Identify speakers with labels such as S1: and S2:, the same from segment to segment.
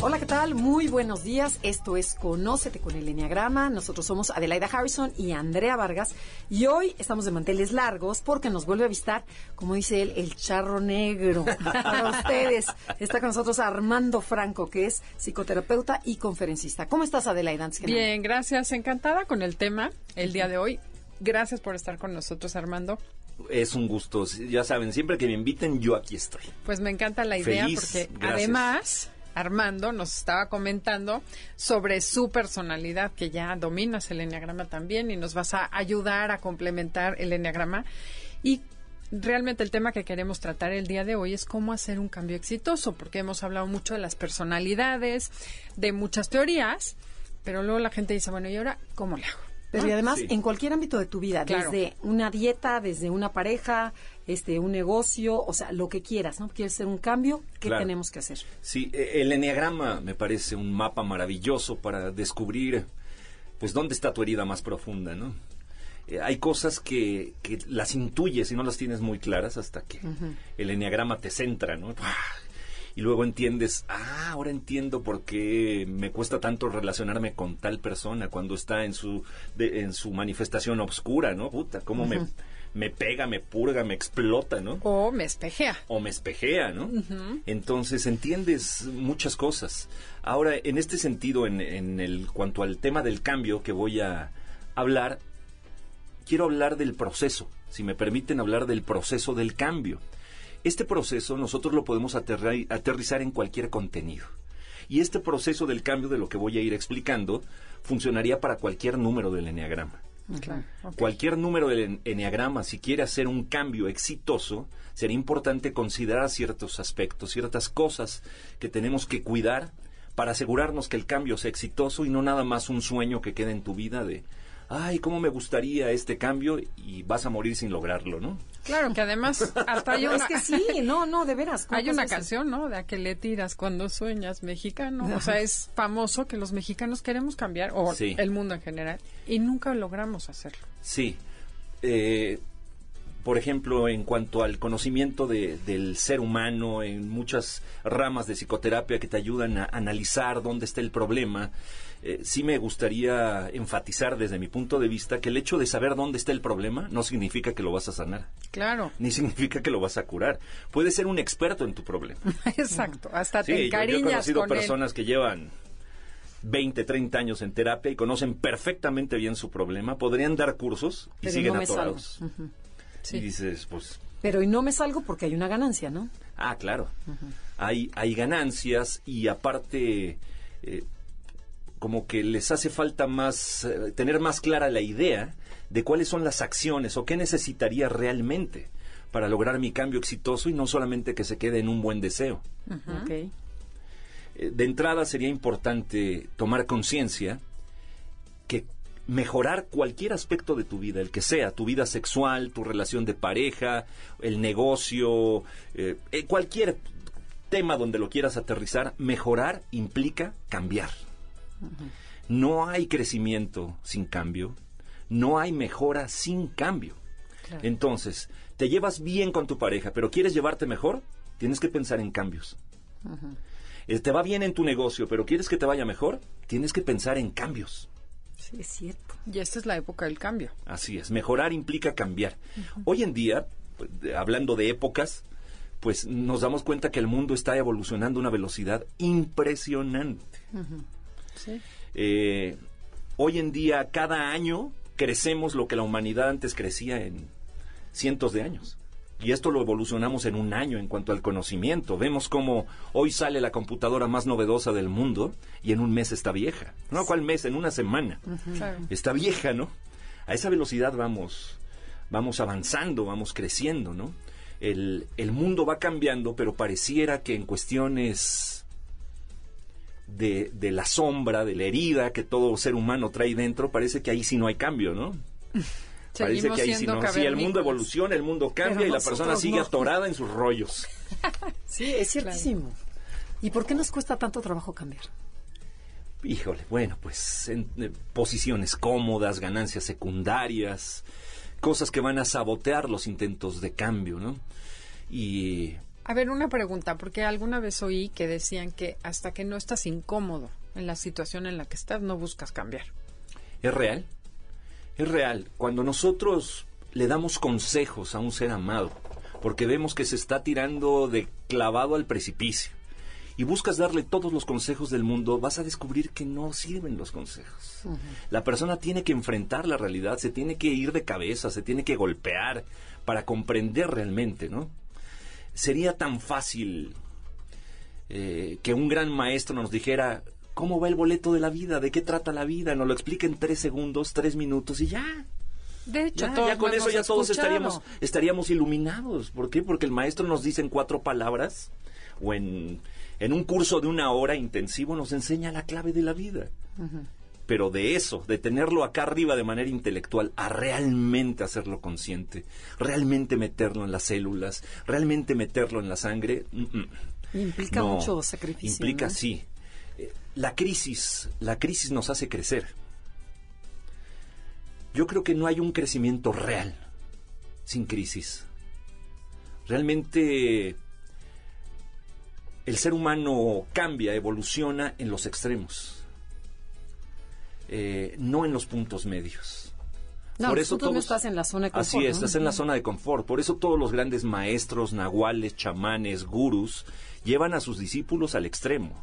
S1: Hola, ¿qué tal? Muy buenos días. Esto es Conócete con el Enneagrama. Nosotros somos Adelaida Harrison y Andrea Vargas. Y hoy estamos de manteles largos porque nos vuelve a visitar, como dice él, el charro negro. Para ustedes. Está con nosotros Armando Franco, que es psicoterapeuta y conferencista. ¿Cómo estás, Adelaida?
S2: Bien, gracias. Encantada con el tema el día de hoy. Gracias por estar con nosotros, Armando.
S3: Es un gusto. Ya saben, siempre que me inviten, yo aquí estoy.
S2: Pues me encanta la idea porque además Armando nos estaba comentando sobre su personalidad, que ya dominas el enneagrama también y nos vas a ayudar a complementar el enneagrama. Y realmente el tema que queremos tratar el día de hoy es cómo hacer un cambio exitoso, porque hemos hablado mucho de las personalidades, de muchas teorías, pero luego la gente dice, bueno, ¿y ahora cómo le hago?
S1: Pero y además, en cualquier ámbito de tu vida, desde una dieta, desde una pareja, este, un negocio, o sea, lo que quieras, ¿no? Quieres hacer un cambio, ¿qué tenemos que hacer?
S3: Sí, e, el enneagrama me parece un mapa maravilloso para descubrir, pues, dónde está tu herida más profunda, ¿no? Eh, hay cosas que, que, las intuyes y no las tienes muy claras hasta que el enneagrama te centra, ¿no? y luego entiendes, ah, ahora entiendo por qué me cuesta tanto relacionarme con tal persona cuando está en su en su manifestación oscura, ¿no? Puta, cómo me me pega, me purga, me explota, ¿no?
S2: O me espejea.
S3: O me espejea, ¿no? Entonces entiendes muchas cosas. Ahora, en este sentido, en, en el cuanto al tema del cambio que voy a hablar, quiero hablar del proceso, si me permiten hablar del proceso del cambio. Este proceso nosotros lo podemos aterrizar en cualquier contenido. Y este proceso del cambio de lo que voy a ir explicando funcionaría para cualquier número del enneagrama. Cualquier número del enneagrama, si quiere hacer un cambio exitoso, sería importante considerar ciertos aspectos, ciertas cosas que tenemos que cuidar para asegurarnos que el cambio sea exitoso y no nada más un sueño que quede en tu vida de, ay, cómo me gustaría este cambio y vas a morir sin lograrlo, ¿no?
S2: Claro, que además hasta hay una...
S1: Es que sí, no, no, de veras.
S2: Hay una canción, ¿no? De a que le tiras cuando sueñas mexicano. O sea, es famoso que los mexicanos queremos cambiar, o el mundo en general, y nunca logramos hacerlo.
S3: Sí. Eh, por ejemplo, en cuanto al conocimiento del ser humano, en muchas ramas de psicoterapia que te ayudan a analizar dónde está el problema, eh, sí me gustaría enfatizar desde mi punto de vista que el hecho de saber dónde está el problema no significa que lo vas a sanar.
S2: Claro.
S3: Ni significa que lo vas a curar. Puedes ser un experto en tu problema.
S2: Exacto. Hasta te encariñas
S3: yo, he conocido personas que llevan 20, 30 años en terapia y conocen perfectamente bien su problema, podrían dar cursos y siguen atorados. Y dices, pues...
S1: Pero y no me salgo porque hay una ganancia, ¿no?
S3: Ah, claro. hay, hay ganancias y aparte... Eh, como que les hace falta más, eh, tener más clara la idea de cuáles son las acciones o qué necesitaría realmente para lograr mi cambio exitoso y no solamente que se quede en un buen deseo. Eh, de entrada sería importante tomar conciencia mejorar cualquier aspecto de tu vida, el que sea, tu vida sexual, tu relación de pareja, el negocio, eh, cualquier tema donde lo quieras aterrizar, mejorar implica cambiar. No hay crecimiento sin cambio, no hay mejora sin cambio. Entonces, te llevas bien con tu pareja, pero quieres llevarte mejor, tienes que pensar en cambios. Eh, te va bien en tu negocio, pero quieres que te vaya mejor, tienes que pensar en cambios.
S1: Sí, es cierto.
S2: Y esta es la época del cambio.
S3: Así es, mejorar implica cambiar. Hoy en día, pues, hablando de épocas, pues nos damos cuenta que el mundo está evolucionando a una velocidad impresionante. Eh, hoy en día, cada año, crecemos lo que la humanidad antes crecía en cientos de años. Y esto lo evolucionamos en un año en cuanto al conocimiento. Vemos cómo hoy sale la computadora más novedosa del mundo y en un mes está vieja. ¿No? ¿Cuál mes? En una semana. Está vieja, ¿no? A esa velocidad vamos, vamos avanzando, vamos creciendo, ¿no? el, el mundo va cambiando, pero pareciera que en cuestiones de, de, la sombra, de la herida que todo ser humano trae dentro, parece que ahí sí no hay cambio, ¿no? parece que ahí sí no. Sí, el mundo evoluciona, el mundo cambia y la persona sigue atorada en sus rollos.
S1: sí, es ciertísimo. ¿Y por qué nos cuesta tanto trabajo cambiar?
S3: Híjole, bueno, pues en, eh, posiciones cómodas, ganancias secundarias, cosas que van a sabotear los intentos de cambio, ¿no? Y...
S2: A ver, una pregunta, porque alguna vez oí que decían que hasta que no estás incómodo en la situación en la que estás, no buscas cambiar.
S3: ¿Es real? Es real. Cuando nosotros le damos consejos a un ser amado, porque vemos que se está tirando de clavado al precipicio, y buscas darle todos los consejos del mundo, vas a descubrir que no sirven los consejos. La persona tiene que enfrentar la realidad, se tiene que ir de cabeza, se tiene que golpear para comprender realmente, ¿no? Sería tan fácil eh, que un gran maestro nos dijera, ¿cómo va el boleto de la vida? ¿De qué trata la vida? Nos lo explique en tres segundos, tres minutos y ya.
S2: De hecho,
S3: ya, con eso ya todos estaríamos, estaríamos iluminados. ¿Por qué? Porque el maestro nos dice en cuatro palabras o en en un curso de una hora intensivo nos enseña la clave de la vida. Pero de eso, de tenerlo acá arriba de manera intelectual, a realmente hacerlo consciente, realmente meterlo en las células, realmente meterlo en la sangre.
S1: Implica mucho sacrificio.
S3: Implica, sí. La crisis, la crisis nos hace crecer. Yo creo que no hay un crecimiento real sin crisis. Realmente el ser humano cambia, evoluciona en los extremos, eh, no en los puntos medios.
S1: No, por eso tú no estás en la zona de confort.
S3: Así es, estás en la zona de confort. Por eso todos los grandes maestros, nahuales, chamanes, gurus, llevan a sus discípulos al extremo.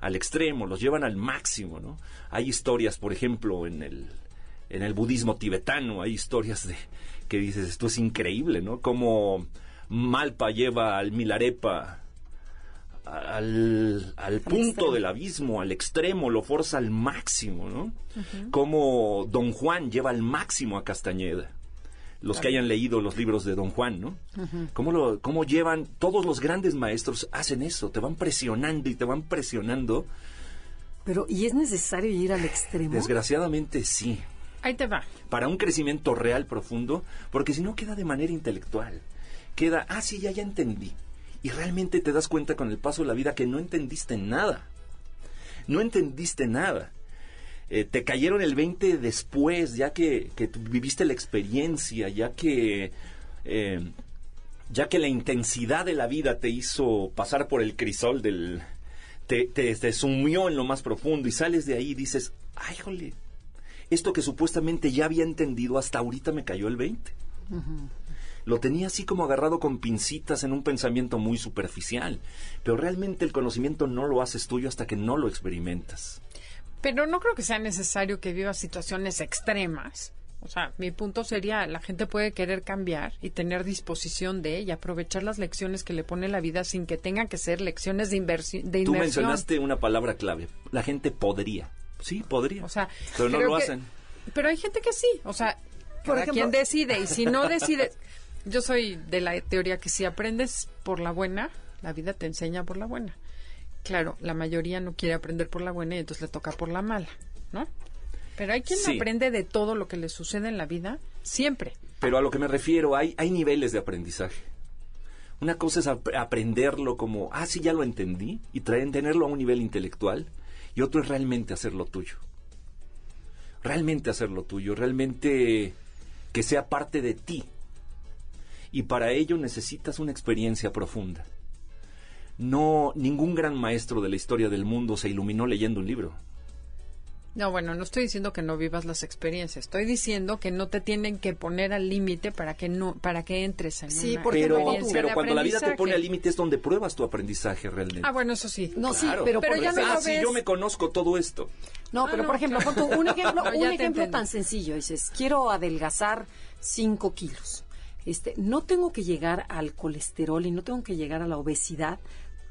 S3: Al extremo, los llevan al máximo, ¿no? Hay historias, por ejemplo, en el, en el budismo tibetano, hay historias de que dices, esto es increíble, ¿no? Como Malpa lleva al Milarepa al, al punto del abismo, al extremo, lo forza al máximo, ¿no? Como Don Juan lleva al máximo a Castañeda. Los que hayan leído los libros de Don Juan, ¿no? ¿Cómo, lo, ¿Cómo llevan, todos los grandes maestros hacen eso, te van presionando y te van presionando.
S1: Pero, ¿y es necesario ir al extremo?
S3: Desgraciadamente sí.
S2: Ahí te va.
S3: Para un crecimiento real profundo, porque si no queda de manera intelectual. Queda, ah, sí, ya, ya entendí y realmente te das cuenta con el paso de la vida que no entendiste nada. No entendiste nada. Eh, te cayeron el 20 después, ya que, que viviste la experiencia, ya que, eh, ya que la intensidad de la vida te hizo pasar por el crisol del... Te, te, sumió en lo más profundo y sales de ahí y dices, ay, jole, esto que supuestamente ya había entendido hasta ahorita me cayó el 20 lo tenía así como agarrado con pincitas en un pensamiento muy superficial. Pero realmente el conocimiento no lo haces tuyo hasta que no lo experimentas.
S2: Pero no creo que sea necesario que vivas situaciones extremas. O sea, mi punto sería, la gente puede querer cambiar y tener disposición de y aprovechar las lecciones que le pone la vida sin que tengan que ser lecciones de, inversión.
S3: Tú mencionaste una palabra clave. La gente podría. Sí, podría. O sea, pero no lo hacen.
S2: Pero hay gente que sí. O sea, por ejemplo, quien decide y si no decide, yo soy de la teoría que si aprendes por la buena, la vida te enseña por la buena. Claro, la mayoría no quiere aprender por la buena y entonces le toca por la mala, ¿no? Pero hay quien aprende de todo lo que le sucede en la vida, siempre.
S3: Pero a lo que me refiero, hay, hay niveles de aprendizaje. Una cosa es aprenderlo como, ah, sí, ya lo entendí, y traen, tenerlo a un nivel intelectual, y otro es realmente hacerlo tuyo. Realmente hacerlo tuyo, realmente que sea parte de ti, y para ello necesitas una experiencia profunda. No, ningún gran maestro de la historia del mundo se iluminó leyendo un libro.
S2: No, bueno, no estoy diciendo que no vivas las experiencias. Estoy diciendo que no te tienen que poner al límite para que no, para que entres en
S3: sí, porque pero, pero cuando la vida te pone al límite es donde pruebas tu aprendizaje realmente.
S2: Ah, bueno, eso sí.
S1: No, sí, pero,
S2: pero ya
S3: ah, sí, yo me conozco todo esto.
S1: No, pero por ejemplo, un ejemplo, un ejemplo tan sencillo. Dices, quiero adelgazar 5 kilos. Este, no tengo que llegar al colesterol y no tengo que llegar a la obesidad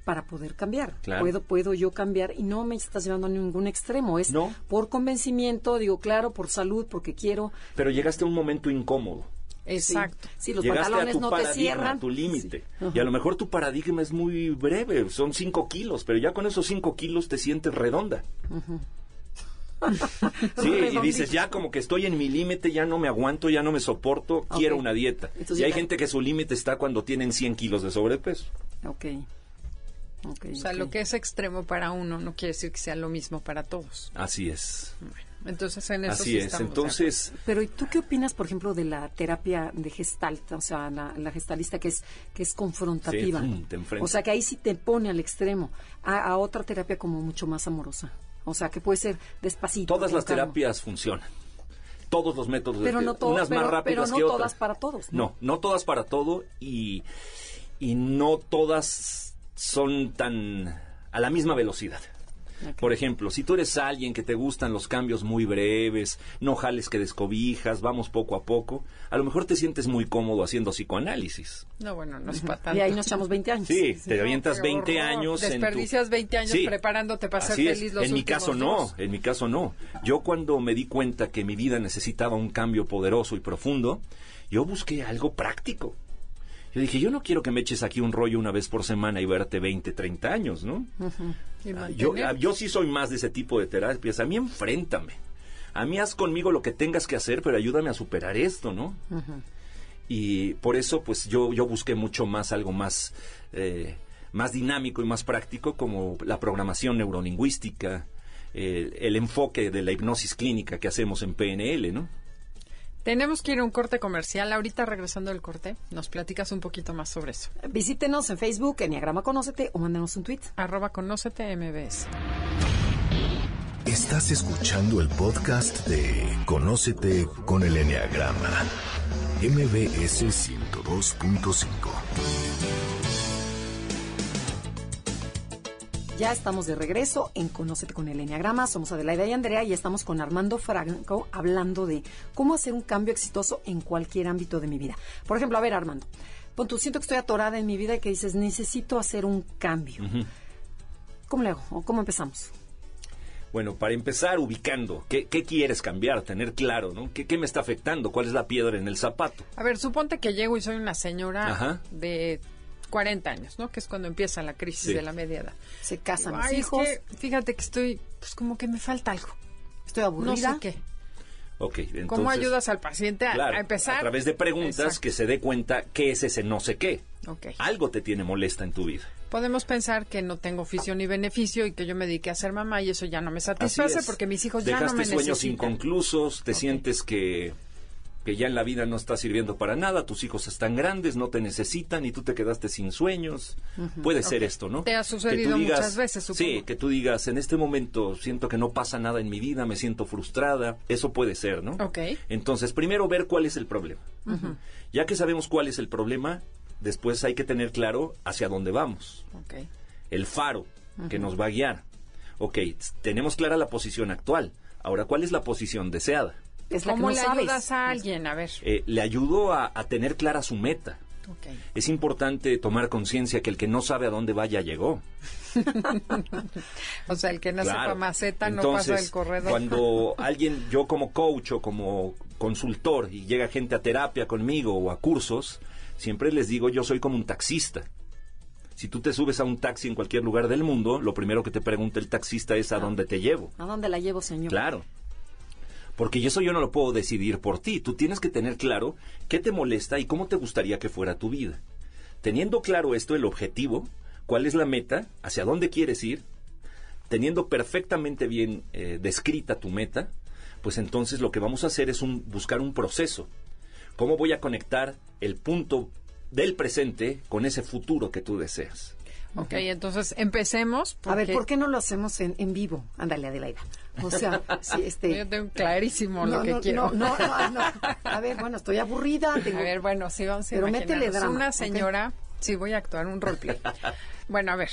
S1: para poder cambiar. Puedo, puedo yo cambiar y no me estás llevando a ningún extremo. Es por convencimiento, digo, claro, por salud, porque quiero.
S3: Pero llegaste a un momento incómodo.
S2: Exacto.
S1: Si los pantalones
S3: a tu
S1: no te cierran.
S3: tu límite. Y a lo mejor tu paradigma es muy breve, son 5 kilos, pero ya con esos 5 kilos te sientes redonda. sí, y dices, ya como que estoy en mi límite, ya no me aguanto, ya no me soporto, quiero una dieta. y hay gente que su límite está cuando tienen 100 kilos de sobrepeso.
S1: Ok.
S2: O sea, lo que es extremo para uno no quiere decir que sea lo mismo para todos.
S3: Así es.
S2: entonces en eso
S3: Así es. Entonces,
S1: pero ¿y tú qué opinas, por ejemplo, de la terapia de gestalt, o sea, la, gestalista que es que es confrontativa? o sea, que ahí sí te pone al extremo a otra terapia como mucho más amorosa. O sea, que puede ser despacito.
S3: Todas las terapias funcionan. Todos los métodos.
S1: Pero no todas, unas más rápidas pero no todas para todos.
S3: ¿no? no, todas para todo y, y no todas son tan a la misma velocidad. Por ejemplo, si tú eres alguien que te gustan los cambios muy breves, no jales que descobijas, vamos poco a poco, a lo mejor te sientes muy cómodo haciendo psicoanálisis.
S2: No, bueno, no es para tanto.
S1: Y ahí nos echamos 20 años.
S3: Sí, te avientas 20 años.
S2: Desperdicias 20 años preparándote para ser feliz los
S3: En mi caso no, en mi caso no. Yo cuando me di cuenta que mi vida necesitaba un cambio poderoso y profundo, yo busqué algo práctico. Yo dije, yo no quiero que me eches aquí un rollo una vez por semana y verte 20, 30 años, ¿no? Ah, yo, ah, yo sí soy más de ese tipo de terapias. A mí enfréntame. A mí haz conmigo lo que tengas que hacer, pero ayúdame a superar esto, ¿no? Y por eso, pues yo, yo busqué mucho más, algo más, eh, más dinámico y más práctico, como la programación neurolingüística, el enfoque de la hipnosis clínica que hacemos en PNL, ¿no?
S2: Tenemos que ir a un corte comercial. Ahorita regresando del corte, nos platicas un poquito más sobre eso.
S1: Visítenos en Facebook, Enneagrama Conócete, o mándenos un tweet.
S2: Arroba Conócete MBS.
S4: Estás escuchando el podcast de Conócete con el Enneagrama. MBS 102.5.
S1: Ya estamos de regreso en Conócete con el Enneagrama. Somos Adelaida y Andrea y estamos con Armando Franco hablando de cómo hacer un cambio exitoso en cualquier ámbito de mi vida. Por ejemplo, a ver, Armando, pon tú, siento que estoy atorada en mi vida y que dices, necesito hacer un cambio. ¿Cómo le hago? ¿O cómo empezamos?
S3: Bueno, para empezar, ubicando, ¿qué, quieres cambiar? Tener claro, ¿no? ¿Qué, ¿Qué, me está afectando? ¿Cuál es la piedra en el zapato?
S2: A ver, suponte que llego y soy una señora de 40 años, ¿no? Que es cuando empieza la crisis de la media edad.
S1: Se casan mis hijos.
S2: fíjate que estoy, pues como que me falta algo. Estoy aburrida. No sé qué.
S3: Okay, entonces,
S2: ¿Cómo ayudas al paciente a, empezar?
S3: A través de preguntas que se dé cuenta qué es ese no sé qué.
S2: Okay.
S3: Algo te tiene molesta en tu vida.
S2: Podemos pensar que no tengo oficio ni beneficio y que yo me dedique a ser mamá y eso ya no me satisface porque mis hijos ya no me
S3: necesitan. sueños inconclusos, te sientes que que ya en la vida no está sirviendo para nada, tus hijos están grandes, no te necesitan y tú te quedaste sin sueños. Puede ser esto, ¿no?
S2: Te ha sucedido muchas veces,
S3: supongo. Sí, que tú digas, en este momento siento que no pasa nada en mi vida, me siento frustrada, eso puede ser, ¿no?
S2: Ok.
S3: Entonces, primero ver cuál es el problema. Ya que sabemos cuál es el problema, después hay que tener claro hacia dónde vamos.
S2: Okay.
S3: El faro que nos va a guiar. Ok, tenemos clara la posición actual. Ahora, ¿cuál es la posición deseada?
S2: ¿Cómo le ayudas a alguien? A ver.
S3: Eh, le ayudo a, tener clara su meta. Es importante tomar conciencia que el que no sabe a dónde vaya llegó.
S2: o sea, el que no sepa maceta no pasa el corredor.
S3: cuando alguien, yo como coach o como consultor y llega gente a terapia conmigo o a cursos, siempre les digo yo soy como un taxista. Si tú te subes a un taxi en cualquier lugar del mundo, lo primero que te pregunta el taxista es a ah. dónde te llevo.
S1: ¿A dónde la llevo, señor?
S3: Claro porque eso yo no lo puedo decidir por ti. Tú tienes que tener claro qué te molesta y cómo te gustaría que fuera tu vida. Teniendo claro esto, el objetivo, cuál es la meta, hacia dónde quieres ir, teniendo perfectamente bien eh, descrita tu meta, pues entonces lo que vamos a hacer es un, buscar un proceso. ¿Cómo voy a conectar el punto del presente con ese futuro que tú deseas?
S2: Ok, entonces empecemos.
S1: A ver, ¿por qué no lo hacemos en, en vivo? Ándale, Adelaida. O sea, sí, este...
S2: Yo tengo clarísimo lo que quiero.
S1: No, no, no, A ver, bueno, estoy aburrida. A
S2: ver, bueno, sí, vamos a Pero métele drama. Una señora, sí, voy a actuar un roleplay. bueno, a ver,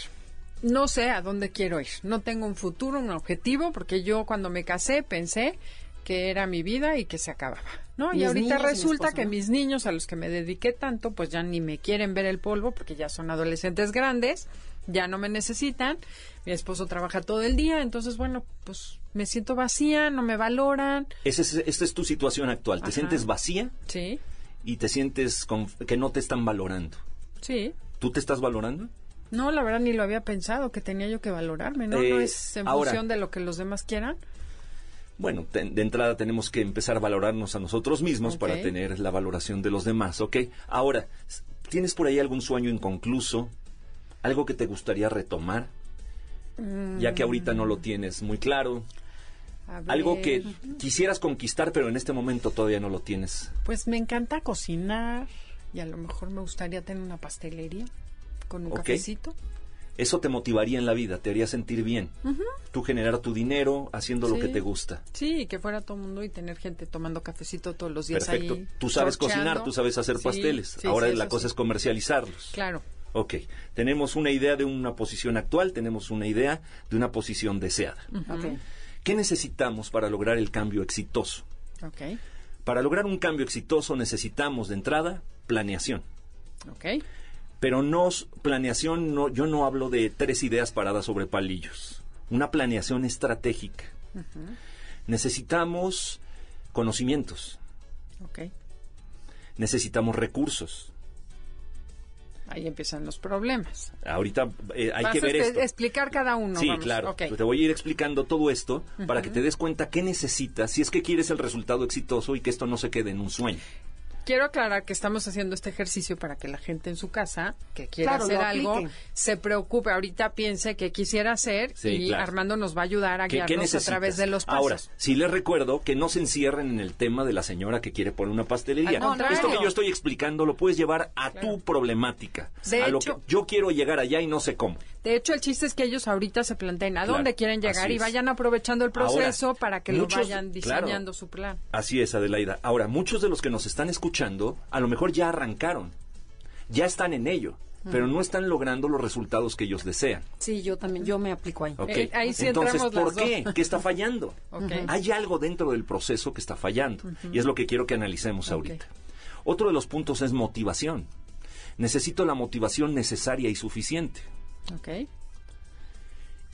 S2: no sé a dónde quiero ir. No tengo un futuro, un objetivo, porque yo cuando me casé pensé que era mi vida y que se acababa, ¿no? Y ahorita resulta que mis niños a los que me dediqué tanto, pues ya ni me quieren ver el polvo porque ya son adolescentes grandes, ya no me necesitan, mi esposo trabaja todo el día, entonces bueno, pues me siento vacía, no me valoran.
S3: Esa es, esta es tu situación actual, ¿te sientes vacía?
S2: Sí.
S3: y te sientes que no te están valorando.
S2: Sí.
S3: ¿Tú te estás valorando?
S2: No, la verdad ni lo había pensado, que tenía yo que valorarme, ¿no? no eh, es en función de lo que los demás quieran.
S3: Bueno, de entrada tenemos que empezar a valorarnos a nosotros mismos para tener la valoración de los demás, ¿ok? Ahora, ¿tienes por ahí algún sueño inconcluso? ¿Algo que te gustaría retomar? Ya que ahorita no lo tienes muy claro. Algo que quisieras conquistar, pero en este momento todavía no lo tienes.
S2: Pues me encanta cocinar y a lo mejor me gustaría tener una pastelería con un cafecito.
S3: Eso te motivaría en la vida, te haría sentir bien. Tú generar tu dinero haciendo lo que te gusta.
S2: Sí, que fuera todo el mundo y tener gente tomando cafecito todos los días
S3: Perfecto. tú sabes cocinar, tú sabes hacer pasteles. Ahora la cosa es comercializarlos.
S2: Claro.
S3: Ok, tenemos una idea de una posición actual, tenemos una idea de una posición deseada. ¿Qué necesitamos para lograr el cambio exitoso?
S2: Okay.
S3: Para lograr un cambio exitoso necesitamos de entrada planeación.
S2: Okay.
S3: Pero no planeación, no, yo no hablo de tres ideas paradas sobre palillos. Una planeación estratégica. Necesitamos conocimientos.
S2: Okay.
S3: Necesitamos recursos.
S2: Ahí empiezan los problemas.
S3: Ahorita eh, hay que ver esto.
S2: explicar cada uno.
S3: Sí, claro. Te voy a ir explicando todo esto para que te des cuenta qué necesitas si es que quieres el resultado exitoso y que esto no se quede en un sueño.
S2: Quiero aclarar que estamos haciendo este ejercicio para que la gente en su casa que quiera hacer algo se preocupe. Ahorita piense que quisiera hacer y Armando nos va a ayudar a guiarnos a través de los pasos.
S3: Ahora, sí les recuerdo que no se encierren en el tema de la señora que quiere poner una pastelería. Esto que yo estoy explicando lo puedes llevar a tu problemática. a lo que yo quiero llegar allá y no sé cómo.
S2: De hecho, el chiste es que ellos ahorita se planteen a dónde quieren llegar y vayan aprovechando el proceso para que lo vayan diseñando su plan.
S3: Así es, Adelaida. Ahora, muchos de los que nos están escuchando, a lo mejor ya arrancaron, ya están en ello pero no están logrando los resultados que ellos desean.
S1: Sí, yo también, yo me aplico ahí.
S2: Eh, ahí sí
S3: Entonces, ¿por qué? ¿Qué está fallando? Hay algo dentro del proceso que está fallando y es lo que quiero que analicemos ahorita. Otro de los puntos es motivación. Necesito la motivación necesaria y suficiente.
S2: Ok.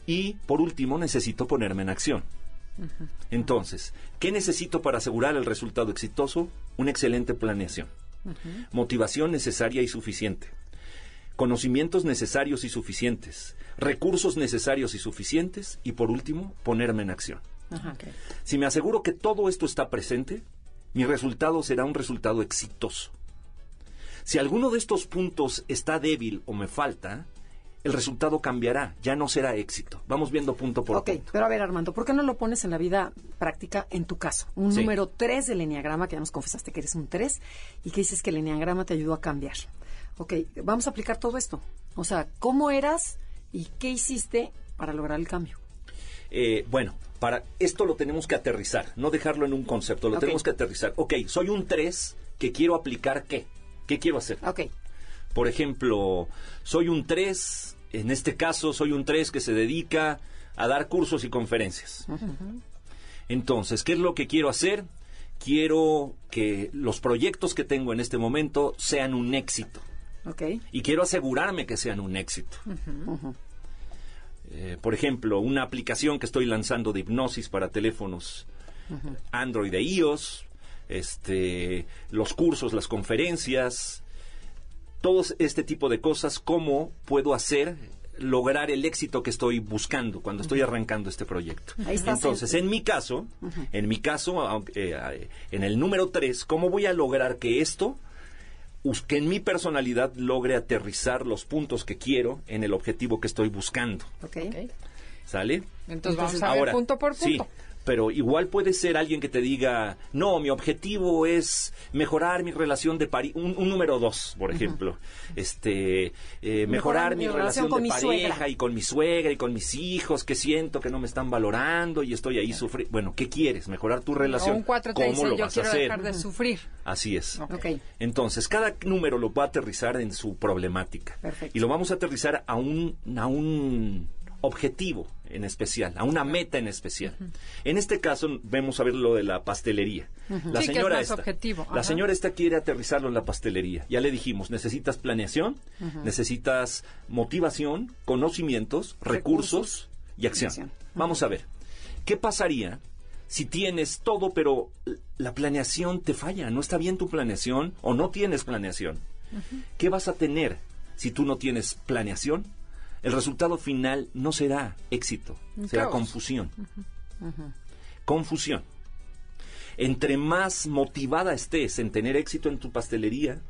S3: Y por último, necesito ponerme en acción. Entonces, ¿qué necesito para asegurar el resultado exitoso? Una excelente planeación. Motivación necesaria y suficiente. Conocimientos necesarios y suficientes. Recursos necesarios y suficientes. Y por último, ponerme en acción. Si me aseguro que todo esto está presente, mi resultado será un resultado exitoso. Si alguno de estos puntos está débil o me falta, el resultado cambiará, ya no será éxito. Vamos viendo punto por punto. Ok,
S1: pero a ver Armando, ¿por qué no lo pones en la vida práctica en tu caso? Un número 3 del Enneagrama, que ya nos confesaste que eres un 3 y que dices que el Enneagrama te ayudó a cambiar. Ok, vamos a aplicar todo esto. O sea, ¿cómo eras y qué hiciste para lograr el cambio?
S3: Eh, bueno, para esto lo tenemos que aterrizar, no dejarlo en un concepto, lo tenemos que aterrizar. Ok, soy un 3 que quiero aplicar qué? ¿Qué quiero hacer?
S1: Ok.
S3: Por ejemplo, soy un 3, en este caso soy un 3 que se dedica a dar cursos y conferencias. Entonces, ¿qué es lo que quiero hacer? Quiero que los proyectos que tengo en este momento sean un éxito.
S1: Okay.
S3: Y quiero asegurarme que sean un éxito. Eh, por ejemplo, una aplicación que estoy lanzando de hipnosis para teléfonos Android e iOS, este, los cursos, las conferencias, todo este tipo de cosas, cómo puedo hacer lograr el éxito que estoy buscando cuando estoy arrancando este proyecto. Entonces, en mi caso, en mi caso, eh, en el número 3, ¿cómo voy a lograr que esto, que en mi personalidad logre aterrizar los puntos que quiero en el objetivo que estoy buscando? ¿Sale?
S2: Entonces, vamos a ver punto por punto
S3: pero igual puede ser alguien que te diga, no, mi objetivo es mejorar mi relación de pareja, un, número dos, por ejemplo, este, eh, mejorar, mi, relación, de pareja y con mi suegra y con mis hijos, que siento que no me están valorando y estoy ahí sufriendo. Bueno, ¿qué quieres? Mejorar tu relación.
S2: un cuatro te ¿Cómo lo yo vas quiero a hacer? dejar de sufrir.
S3: Así es.
S1: Okay.
S3: Entonces, cada número lo va a aterrizar en su problemática.
S1: Perfecto.
S3: Y lo vamos a aterrizar a un, a un objetivo en especial, a una meta en especial. En este caso vemos a ver lo de la pastelería.
S2: La señora esta,
S3: la señora esta quiere aterrizarlo en la pastelería. Ya le dijimos, necesitas planeación, necesitas motivación, conocimientos, recursos, y acción. Vamos a ver. ¿Qué pasaría si tienes todo, pero la planeación te falla, no está bien tu planeación o no tienes planeación. ¿Qué vas a tener si tú no tienes planeación? El resultado final no será éxito, será confusión. Confusión. Entre más motivada estés en tener éxito en tu pastelería,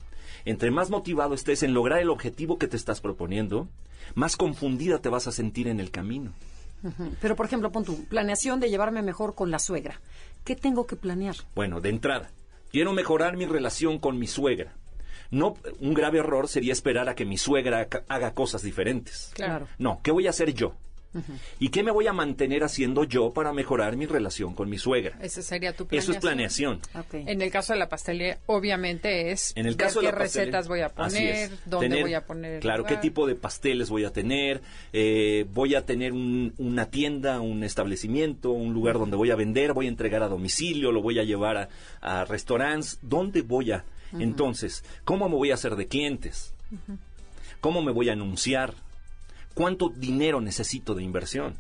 S3: entre más motivado estés en lograr el objetivo que te estás proponiendo, más confundida te vas a sentir en el camino.
S1: Pero, por ejemplo, pon tu planeación de llevarme mejor con la suegra. ¿Qué tengo que planear?
S3: Bueno, de entrada, quiero mejorar mi relación con mi suegra. No, un grave error sería esperar a que mi suegra haga cosas diferentes.
S1: Claro.
S3: No, ¿qué voy a hacer yo? ¿Y qué me voy a mantener haciendo yo para mejorar mi relación con mi suegra?
S2: Esa sería tu
S3: planeación. Eso es planeación.
S2: En el caso de la pastelería, obviamente es
S3: en el caso
S2: qué recetas voy a poner, dónde voy a poner.
S3: Claro, qué tipo de pasteles voy a tener. Eh, voy a tener una tienda, un establecimiento, un lugar donde voy a vender, voy a entregar a domicilio, lo voy a llevar a, restaurantes. ¿Dónde voy a? Entonces, ¿cómo me voy a hacer de clientes? ¿Cómo me voy a anunciar? cuánto dinero necesito de inversión.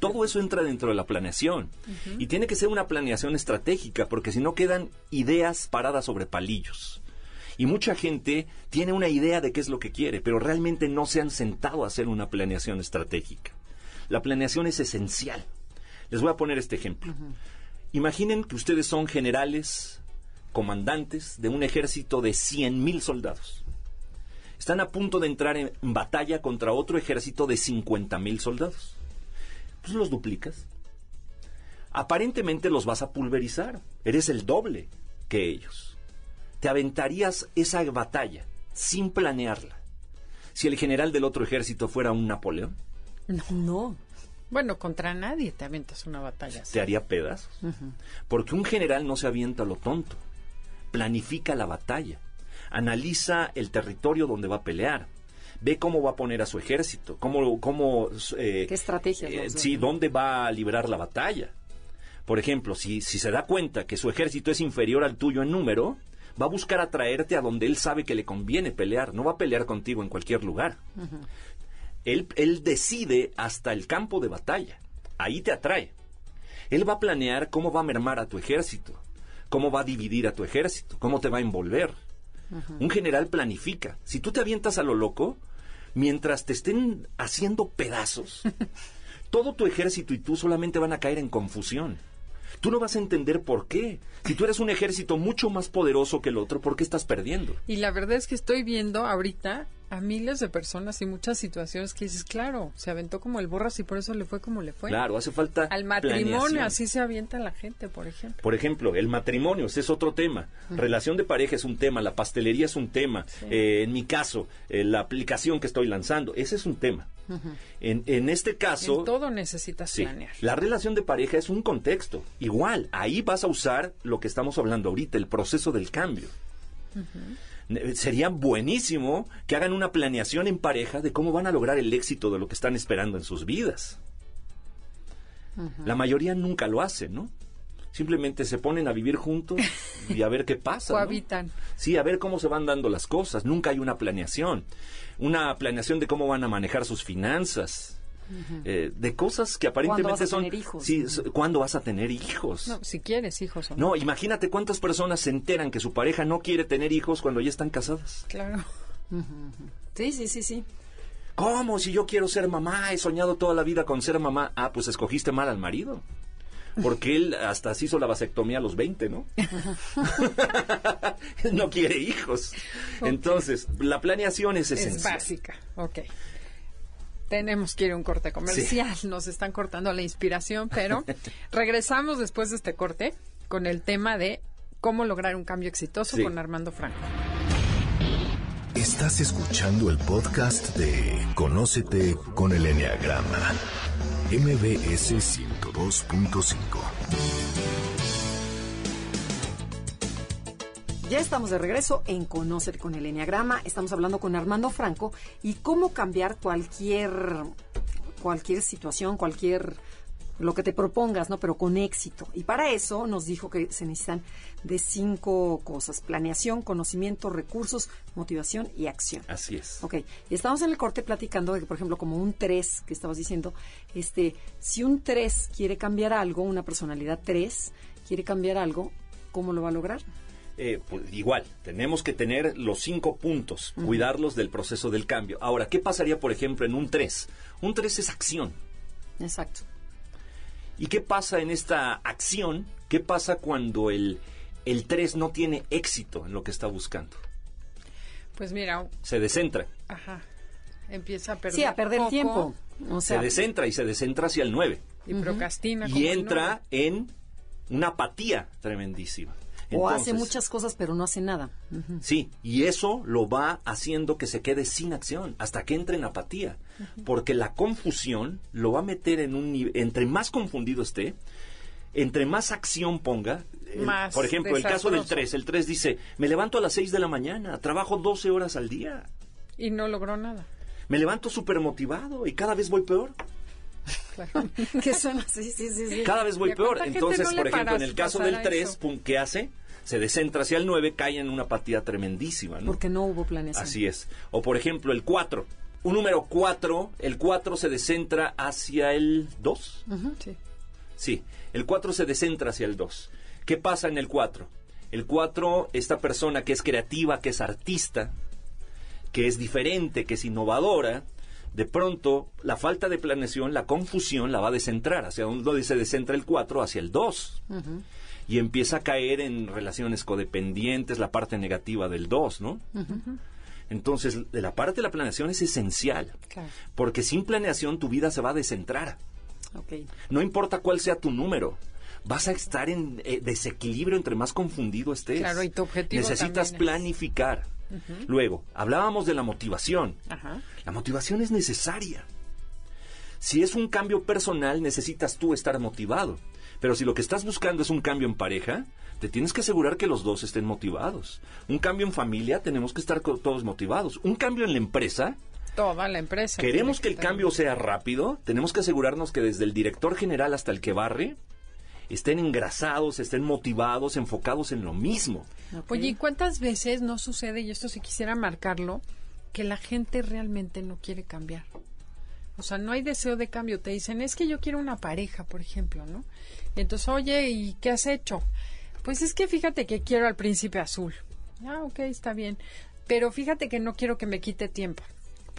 S3: Todo eso entra dentro de la planeación. Y tiene que ser una planeación estratégica, porque si no quedan ideas paradas sobre palillos. Y mucha gente tiene una idea de qué es lo que quiere, pero realmente no se han sentado a hacer una planeación estratégica. La planeación es esencial. Les voy a poner este ejemplo. Imaginen que ustedes son generales, comandantes de un ejército de 100.000 soldados están a punto de entrar en batalla contra otro ejército de 50.000 soldados. Pues los duplicas. Aparentemente los vas a pulverizar. Eres el doble que ellos. Te aventarías esa batalla sin planearla. Si el general del otro ejército fuera un Napoleón.
S2: No. no. Bueno, contra nadie te aventas una batalla.
S3: Te haría pedazos. Porque un general no se avienta lo tonto. Planifica la batalla analiza el territorio donde va a pelear, ve cómo va a poner a su ejército, cómo, cómo
S1: eh, qué estrategia,
S3: eh, sí, dónde va a librar la batalla. Por ejemplo, si, si se da cuenta que su ejército es inferior al tuyo en número, va a buscar atraerte a donde él sabe que le conviene pelear, no va a pelear contigo en cualquier lugar. él, él decide hasta el campo de batalla, ahí te atrae. Él va a planear cómo va a mermar a tu ejército, cómo va a dividir a tu ejército, cómo te va a envolver. Un general planifica. Si tú te avientas a lo loco, mientras te estén haciendo pedazos, todo tu ejército y tú solamente van a caer en confusión. Tú no vas a entender por qué. Si tú eres un ejército mucho más poderoso que el otro, ¿por qué estás perdiendo?
S2: Y la verdad es que estoy viendo ahorita a miles de personas y muchas situaciones que dices, claro, se aventó como el borras y por eso le fue como le fue.
S3: Claro, hace falta.
S2: Al matrimonio, así se avienta la gente, por ejemplo.
S3: Por ejemplo, el matrimonio, ese es otro tema. Relación de pareja es un tema, la pastelería es un tema. Eh, en mi caso, eh, la aplicación que estoy lanzando, ese es un tema. en, en, este caso...
S2: todo necesitas planear.
S3: La relación de pareja es un contexto. Igual, ahí vas a usar lo que estamos hablando ahorita, el proceso del cambio sería buenísimo que hagan una planeación en pareja de cómo van a lograr el éxito de lo que están esperando en sus vidas. La mayoría nunca lo hace, ¿no? Simplemente se ponen a vivir juntos y a ver qué pasa.
S2: Cohabitan.
S3: Sí, a ver cómo se van dando las cosas. Nunca hay una planeación. Una planeación de cómo van a manejar sus finanzas eh, de cosas que aparentemente son...
S1: Hijos?
S3: Sí, ¿cuándo vas a tener hijos?
S2: No, si quieres hijos.
S3: ¿o no? no, imagínate cuántas personas se enteran que su pareja no quiere tener hijos cuando ya están casadas.
S2: Claro.
S1: Sí, sí, sí, sí.
S3: ¿Cómo? Si yo quiero ser mamá, he soñado toda la vida con ser mamá. Ah, pues escogiste mal al marido. Porque él hasta se hizo la vasectomía a los 20, ¿no? no quiere hijos. Entonces, la planeación es esencial.
S2: Es básica, ok. Tenemos que ir a un corte comercial. Nos están cortando la inspiración, pero regresamos después de este corte con el tema de cómo lograr un cambio exitoso con Armando Franco.
S4: Estás escuchando el podcast de Conócete con el Enneagrama, MBS 102.5.
S1: Ya estamos de regreso en Conocer con el Enneagrama. Estamos hablando con Armando Franco y cómo cambiar cualquier, cualquier situación, cualquier lo que te propongas, ¿no? Pero con éxito. Y para eso nos dijo que se necesitan de cinco cosas. Planeación, conocimiento, recursos, motivación y acción.
S3: Así es.
S1: Ok. Y estamos en el corte platicando de que, por ejemplo, como un 3 que estabas diciendo, este, si un 3 quiere cambiar algo, una personalidad 3 quiere cambiar algo, ¿cómo lo va a lograr?
S3: Eh, pues igual, tenemos que tener los cinco puntos, cuidarlos del proceso del cambio. Ahora, ¿qué pasaría, por ejemplo, en un 3? Un 3 es acción.
S1: Exacto.
S3: ¿Y qué pasa en esta acción? ¿Qué pasa cuando el, el 3 no tiene éxito en lo que está buscando?
S2: Pues mira.
S3: Se descentra.
S2: Ajá. Empieza a perder.
S1: Sí, a perder tiempo.
S3: se descentra y se descentra hacia el 9.
S2: Y procrastina.
S3: Y entra en una apatía tremendísima
S1: o hace muchas cosas pero no hace nada.
S3: Sí, y eso lo va haciendo que se quede sin acción hasta que entre en apatía, porque la confusión lo va a meter en un nivel, entre más confundido esté, entre más acción ponga, por ejemplo, el caso del 3, el 3 dice, me levanto a las 6 de la mañana, trabajo 12 horas al día.
S2: Y no logró nada.
S3: Me levanto súper motivado y cada vez voy peor.
S1: Claro. que son sí, sí, sí,
S3: Cada vez voy peor. Entonces, por ejemplo, en el caso del 3, ¿qué hace? Se descentra hacia el 9, cae en una apatía tremendísima. ¿no?
S1: Porque no hubo planeación.
S3: Así es. O por ejemplo, el 4. Un número 4, el 4 se descentra hacia el 2.
S2: sí.
S3: Sí, el 4 se descentra hacia el 2. ¿Qué pasa en el 4? El 4, esta persona que es creativa, que es artista, que es diferente, que es innovadora, de pronto la falta de planeación, la confusión la va a descentrar. Hacia donde se descentra el 4, hacia el 2. Y empieza a caer en relaciones codependientes, la parte negativa del 2, ¿no? Entonces, de la parte de la planeación es esencial. Porque sin planeación tu vida se va a descentrar. No importa cuál sea tu número vas a estar en eh, desequilibrio entre más confundido estés.
S2: Claro, y tu objetivo
S3: Necesitas planificar. Luego, hablábamos de la motivación. La motivación es necesaria. Si es un cambio personal, necesitas tú estar motivado. Pero si lo que estás buscando es un cambio en pareja, te tienes que asegurar que los dos estén motivados. Un cambio en familia, tenemos que estar todos motivados. Un cambio en la empresa,
S2: toda la empresa.
S3: Queremos que, el cambio sea rápido, tenemos que asegurarnos que desde el director general hasta el que barre estén engrasados, estén motivados, enfocados en lo mismo.
S2: Oye, ¿y cuántas veces no sucede, y esto si quisiera marcarlo, que la gente realmente no quiere cambiar? O sea, no hay deseo de cambio. Te dicen, es que yo quiero una pareja, por ejemplo, ¿no? Y entonces, oye, ¿y qué has hecho? Pues es que fíjate que quiero al príncipe azul. Ah, ok, está bien. Pero fíjate que no quiero que me quite tiempo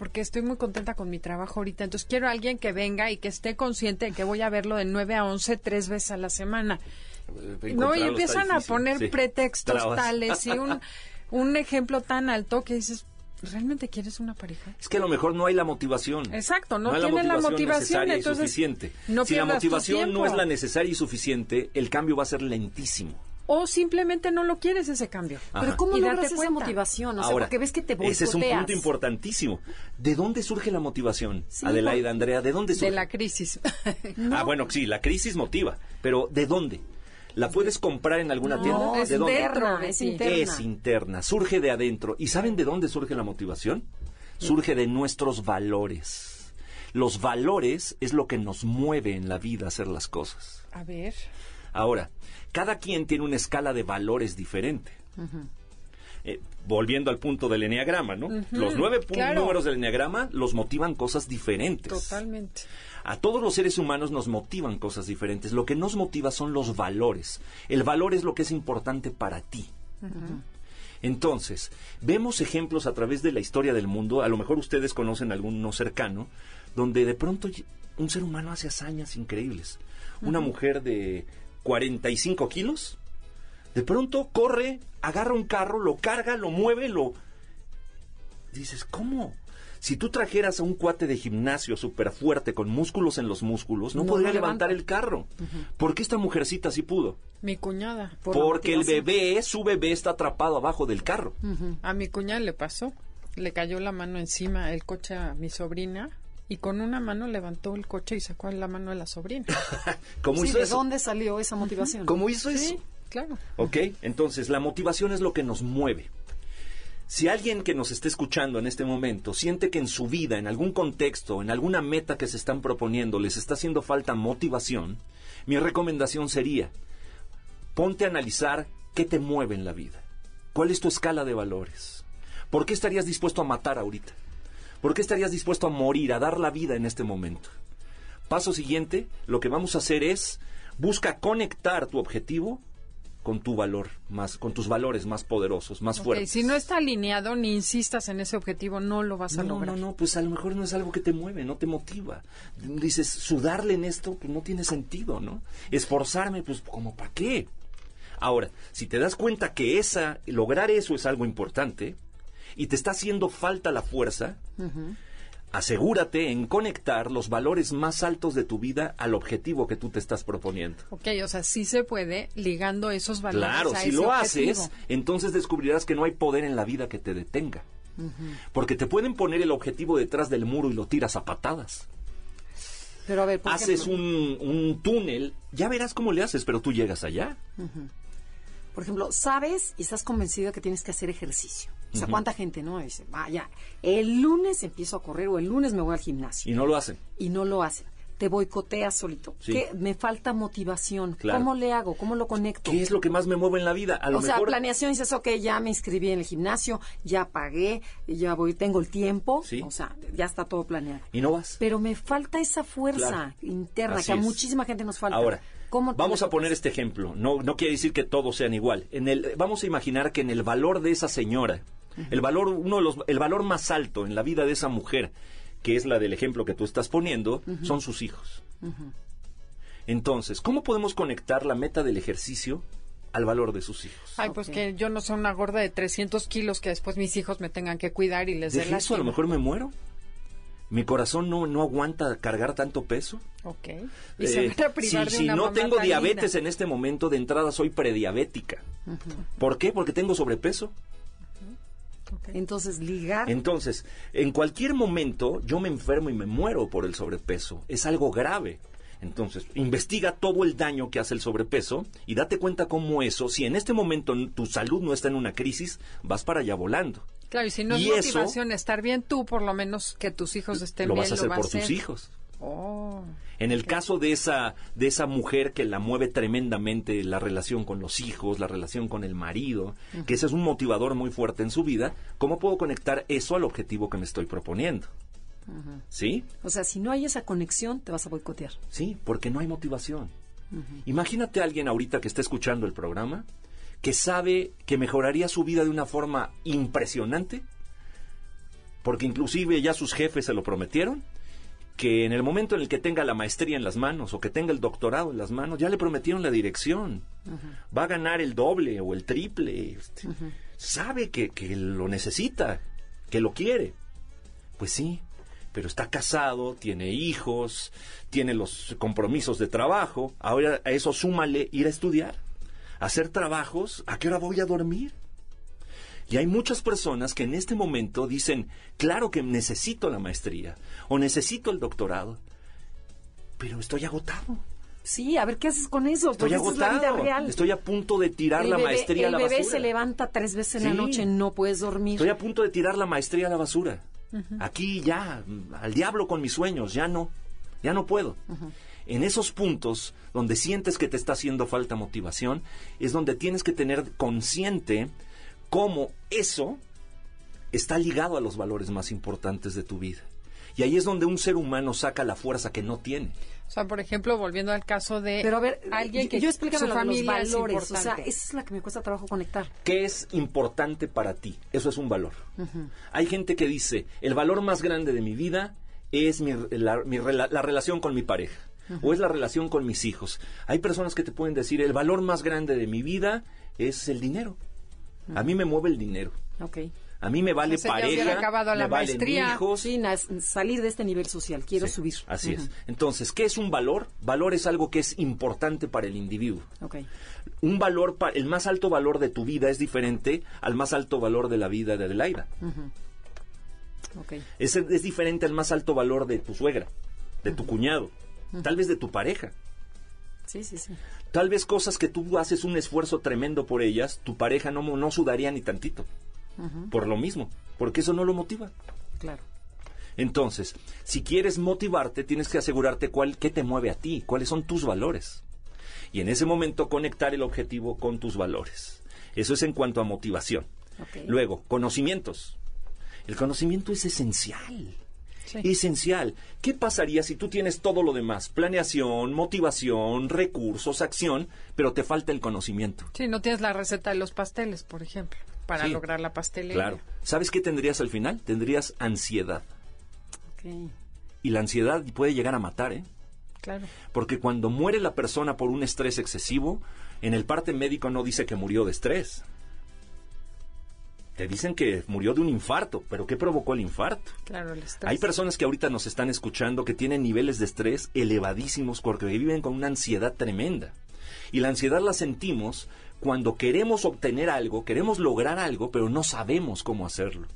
S2: porque estoy muy contenta con mi trabajo ahorita. Entonces quiero a alguien que venga y que esté consciente de que voy a verlo de 9 a 11 tres veces a la semana. Eh, no, y empiezan a poner pretextos tales y un, un ejemplo tan alto que dices, ¿Realmente quieres una pareja?
S3: Es que a lo mejor no hay la motivación.
S2: Exacto, no, tiene la motivación,
S3: y suficiente. si la motivación no es la necesaria y suficiente, el cambio va a ser lentísimo
S2: o simplemente no lo quieres ese cambio.
S1: Pero ¿cómo logras esa motivación? O sea, porque ves que te
S3: Ese es un punto importantísimo. ¿De dónde surge la motivación? Adelaida, Andrea, ¿de dónde surge?
S2: De la crisis.
S3: Ah, bueno, sí, la crisis motiva, pero ¿de dónde? ¿La puedes comprar en alguna tienda?
S1: Es ¿De Interna, es interna.
S3: Es interna, surge de adentro. ¿Y saben de dónde surge la motivación? Surge de nuestros valores. Los valores es lo que nos mueve en la vida a hacer las cosas.
S2: A ver.
S3: Ahora, cada quien tiene una escala de valores diferente. Eh, volviendo al punto del enneagrama, ¿no? Los nueve números del enneagrama los motivan cosas diferentes.
S2: Totalmente.
S3: A todos los seres humanos nos motivan cosas diferentes. Lo que nos motiva son los valores. El valor es lo que es importante para ti. Entonces, vemos ejemplos a través de la historia del mundo, a lo mejor ustedes conocen alguno cercano, donde de pronto un ser humano hace hazañas increíbles. Una mujer de 45 kilos, de pronto corre, agarra un carro, lo carga, lo mueve, lo... Dices, ¿cómo? Si tú trajeras a un cuate de gimnasio súper fuerte, con músculos en los músculos, no, podría levantar el carro. ¿Por qué esta mujercita sí pudo?
S2: Mi cuñada.
S3: Porque el bebé, su bebé está atrapado abajo del carro.
S2: A mi cuñada le pasó. Le cayó la mano encima el coche a mi sobrina y con una mano levantó el coche y sacó la mano de la sobrina.
S1: ¿Cómo hizo ¿De dónde salió esa motivación?
S3: ¿Cómo hizo eso?
S2: Sí, claro.
S3: Ok, entonces la motivación es lo que nos mueve. Si alguien que nos esté escuchando en este momento siente que en su vida, en algún contexto, en alguna meta que se están proponiendo, les está haciendo falta motivación, mi recomendación sería, ponte a analizar qué te mueve en la vida. ¿Cuál es tu escala de valores? ¿Por qué estarías dispuesto a matar ahorita? ¿Por qué estarías dispuesto a morir, a dar la vida en este momento? Paso siguiente, lo que vamos a hacer es busca conectar tu objetivo con tu valor más, con tus valores más poderosos, más fuertes.
S2: Si no está alineado, ni insistas en ese objetivo, no lo vas a lograr.
S3: No, no, pues a lo mejor no es algo que te mueve, no te motiva. Dices, sudarle en esto, pues no tiene sentido, ¿no? Esforzarme, pues como para qué. Ahora, si te das cuenta que esa, lograr eso es algo importante y te está haciendo falta la fuerza, asegúrate en conectar los valores más altos de tu vida al objetivo que tú te estás proponiendo.
S2: Ok, o sea, sí se puede ligando esos valores.
S3: Claro, si lo haces, entonces descubrirás que no hay poder en la vida que te detenga. Porque te pueden poner el objetivo detrás del muro y lo tiras a patadas.
S1: Pero a ver,
S3: haces un, túnel, ya verás cómo le haces, pero tú llegas allá.
S1: Por ejemplo, sabes y estás convencido que tienes que hacer ejercicio. O sea, ¿cuánta gente no dice, vaya, el lunes empiezo a correr o el lunes me voy al gimnasio?
S3: Y no lo hacen.
S1: Y no lo hacen. Te boicoteas solito. Que me falta motivación. ¿Cómo le hago? ¿Cómo lo conecto?
S3: ¿Qué es lo que más me mueve en la vida?
S1: A lo o sea, planeación dices, ok, ya me inscribí en el gimnasio, ya pagué, ya voy, tengo el tiempo. O sea, ya está todo planeado.
S3: Y no vas.
S1: Pero me falta esa fuerza interna que a muchísima gente nos falta.
S3: Ahora, vamos a poner este ejemplo. No, no quiere decir que todos sean igual. En el, vamos a imaginar que en el valor de esa señora, el valor, uno de los, el valor más alto en la vida de esa mujer, que es la del ejemplo que tú estás poniendo, son sus hijos. Entonces, ¿cómo podemos conectar la meta del ejercicio al valor de sus hijos?
S2: Ay, pues que yo no soy una gorda de 300 kilos que después mis hijos me tengan que cuidar y les
S3: dé eso, a lo mejor me muero. Mi corazón no, no aguanta cargar tanto peso.
S2: Ok. Y se eh, privar
S3: si, no tengo diabetes en este momento, de entrada soy prediabética. ¿Por qué? Porque tengo sobrepeso.
S1: Entonces, ligar.
S3: Entonces, en cualquier momento yo me enfermo y me muero por el sobrepeso. Es algo grave. Entonces, investiga todo el daño que hace el sobrepeso y date cuenta cómo eso, si en este momento tu salud no está en una crisis, vas para allá volando.
S2: Claro, y si no es motivación estar bien tú, por lo menos que tus hijos estén
S3: bien.
S2: Lo
S3: vas a hacer por tus hijos. Oh, en el caso de esa, de esa mujer que la mueve tremendamente la relación con los hijos, la relación con el marido, que ese es un motivador muy fuerte en su vida, ¿cómo puedo conectar eso al objetivo que me estoy proponiendo? ¿Sí?
S1: O sea, si no hay esa conexión, te vas a boicotear.
S3: Sí, porque no hay motivación. Imagínate a alguien ahorita que está escuchando el programa, que sabe que mejoraría su vida de una forma impresionante, porque inclusive ya sus jefes se lo prometieron, que en el momento en el que tenga la maestría en las manos o que tenga el doctorado en las manos, ya le prometieron la dirección. Va a ganar el doble o el triple. Este, sabe que, que lo necesita, que lo quiere. Pues sí, pero está casado, tiene hijos, tiene los compromisos de trabajo. Ahora a eso súmale ir a estudiar, hacer trabajos. ¿A qué hora voy a dormir? Y hay muchas personas que en este momento dicen, claro que necesito la maestría o necesito el doctorado, pero estoy agotado.
S1: Sí, a ver qué haces con eso.
S3: Estoy agotado. Estoy a punto de tirar la maestría a la basura.
S1: El bebé se levanta tres veces en la noche, no puedes dormir.
S3: Estoy a punto de tirar la maestría a la basura. Aquí ya, al diablo con mis sueños, ya no, ya no puedo. En esos puntos donde sientes que te está haciendo falta motivación, es donde tienes que tener consciente cómo eso está ligado a los valores más importantes de tu vida. Y ahí es donde un ser humano saca la fuerza que no tiene.
S2: O sea, por ejemplo, volviendo al caso de
S1: Pero a ver, alguien que yo explícame su familia los valores, o sea, esa es la que me cuesta trabajo conectar.
S3: ¿Qué es importante para ti? Eso es un valor. Hay gente que dice, el valor más grande de mi vida es mi, la, relación con mi pareja o es la relación con mis hijos. Hay personas que te pueden decir, el valor más grande de mi vida es el dinero. A mí me mueve el dinero.
S1: Okay.
S3: A mí me vale pareja, acabado la me maestría. hijos.
S1: Sí, salir de este nivel social, quiero subir.
S3: Así es. Entonces, ¿qué es un valor? Valor es algo que es importante para el individuo.
S1: Okay.
S3: Un valor, el más alto valor de tu vida es diferente al más alto valor de la vida de Adelaida.
S1: okay.
S3: es, es, diferente al más alto valor de tu suegra, de tu cuñado, tal vez de tu pareja.
S1: Sí, sí, sí.
S3: Tal vez cosas que tú haces un esfuerzo tremendo por ellas, tu pareja no, no sudaría ni tantito. por lo mismo, porque eso no lo motiva.
S1: Claro.
S3: Entonces, si quieres motivarte, tienes que asegurarte cuál, qué te mueve a ti, cuáles son tus valores. Y en ese momento conectar el objetivo con tus valores. Eso es en cuanto a motivación. Luego, conocimientos. El conocimiento es esencial. Esencial. ¿Qué pasaría si tú tienes todo lo demás? Planeación, motivación, recursos, acción, pero te falta el conocimiento.
S2: Sí, no tienes la receta de los pasteles, por ejemplo, para lograr la pastelería.
S3: Claro. ¿Sabes qué tendrías al final? Tendrías ansiedad. Y la ansiedad puede llegar a matar, ¿eh?
S2: Claro.
S3: Porque cuando muere la persona por un estrés excesivo, en el parte médico no dice que murió de estrés. Te dicen que murió de un infarto, pero ¿qué provocó el infarto?
S2: Claro, el estrés.
S3: Hay personas que ahorita nos están escuchando que tienen niveles de estrés elevadísimos porque viven con una ansiedad tremenda. Y la ansiedad la sentimos cuando queremos obtener algo, queremos lograr algo, pero no sabemos cómo hacerlo.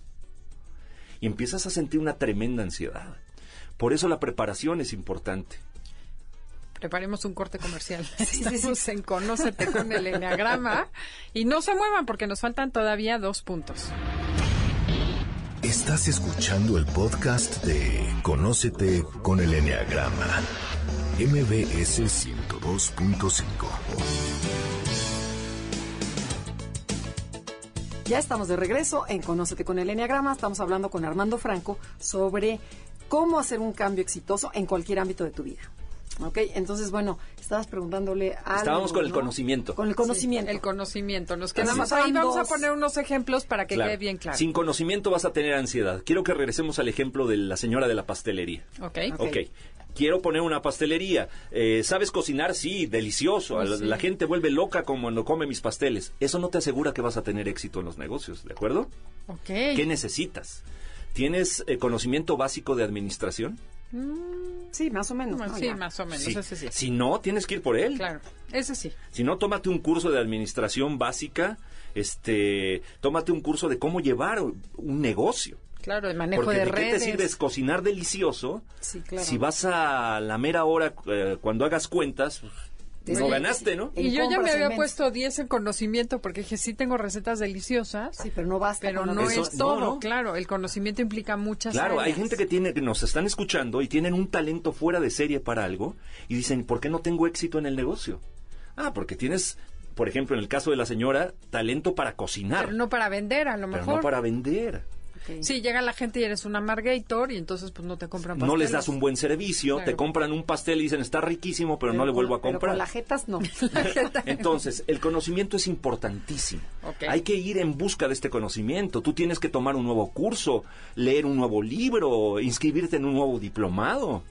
S3: Y empiezas a sentir una tremenda ansiedad. Por eso la preparación es importante
S2: preparemos un corte comercial. Estamos en Conócete con el Enneagrama. Y no se muevan porque nos faltan todavía dos puntos.
S4: Estás escuchando el podcast de Conócete con el Enneagrama. MBS 102.5.
S1: Ya estamos de regreso en Conócete con el Enneagrama. Estamos hablando con Armando Franco sobre cómo hacer un cambio exitoso en cualquier ámbito de tu vida. Ok, entonces, bueno, estabas preguntándole
S3: algo, Estábamos con el conocimiento.
S1: Con el conocimiento.
S2: el conocimiento. Nos quedamos ahí. Vamos a poner unos ejemplos para que quede bien claro.
S3: Sin conocimiento vas a tener ansiedad. Quiero que regresemos al ejemplo de la señora de la pastelería.
S2: Ok.
S3: Ok. Quiero poner una pastelería. Eh, ¿Sabes cocinar? Sí, delicioso. Pues la, gente vuelve loca como cuando come mis pasteles. Eso no te asegura que vas a tener éxito en los negocios, ¿de acuerdo?
S2: Ok.
S3: ¿Qué necesitas? ¿Tienes eh, conocimiento básico de administración?
S1: Mm, sí, más o menos.
S2: sí, más o menos.
S3: Si no, tienes que ir por él.
S2: Claro, ese sí.
S3: Si no, tómate un curso de administración básica, este, tómate un curso de cómo llevar un negocio.
S2: Claro, el manejo de,
S3: ¿de
S2: qué
S3: te sirve cocinar delicioso? Si vas a la mera hora eh, cuando hagas cuentas, no ganaste, ¿no?
S2: Y yo ya me había puesto 10 en conocimiento porque dije, sí tengo recetas deliciosas.
S1: Sí, pero no basta.
S2: Pero no es todo, claro. El conocimiento implica muchas
S3: Claro, hay gente que tiene que nos están escuchando y tienen un talento fuera de serie para algo y dicen, ¿por qué no tengo éxito en el negocio? Ah, porque tienes por ejemplo, en el caso de la señora, talento para cocinar.
S2: Pero no para vender, a lo mejor.
S3: Pero no para vender.
S2: Sí, llega la gente y eres un amargator y entonces pues no te compran pasteles.
S3: No les das un buen servicio, te compran un pastel y dicen está riquísimo, pero, no le vuelvo a comprar. Pero con
S1: las jetas no.
S3: entonces, el conocimiento es importantísimo. Hay que ir en busca de este conocimiento. Tú tienes que tomar un nuevo curso, leer un nuevo libro, inscribirte en un nuevo diplomado.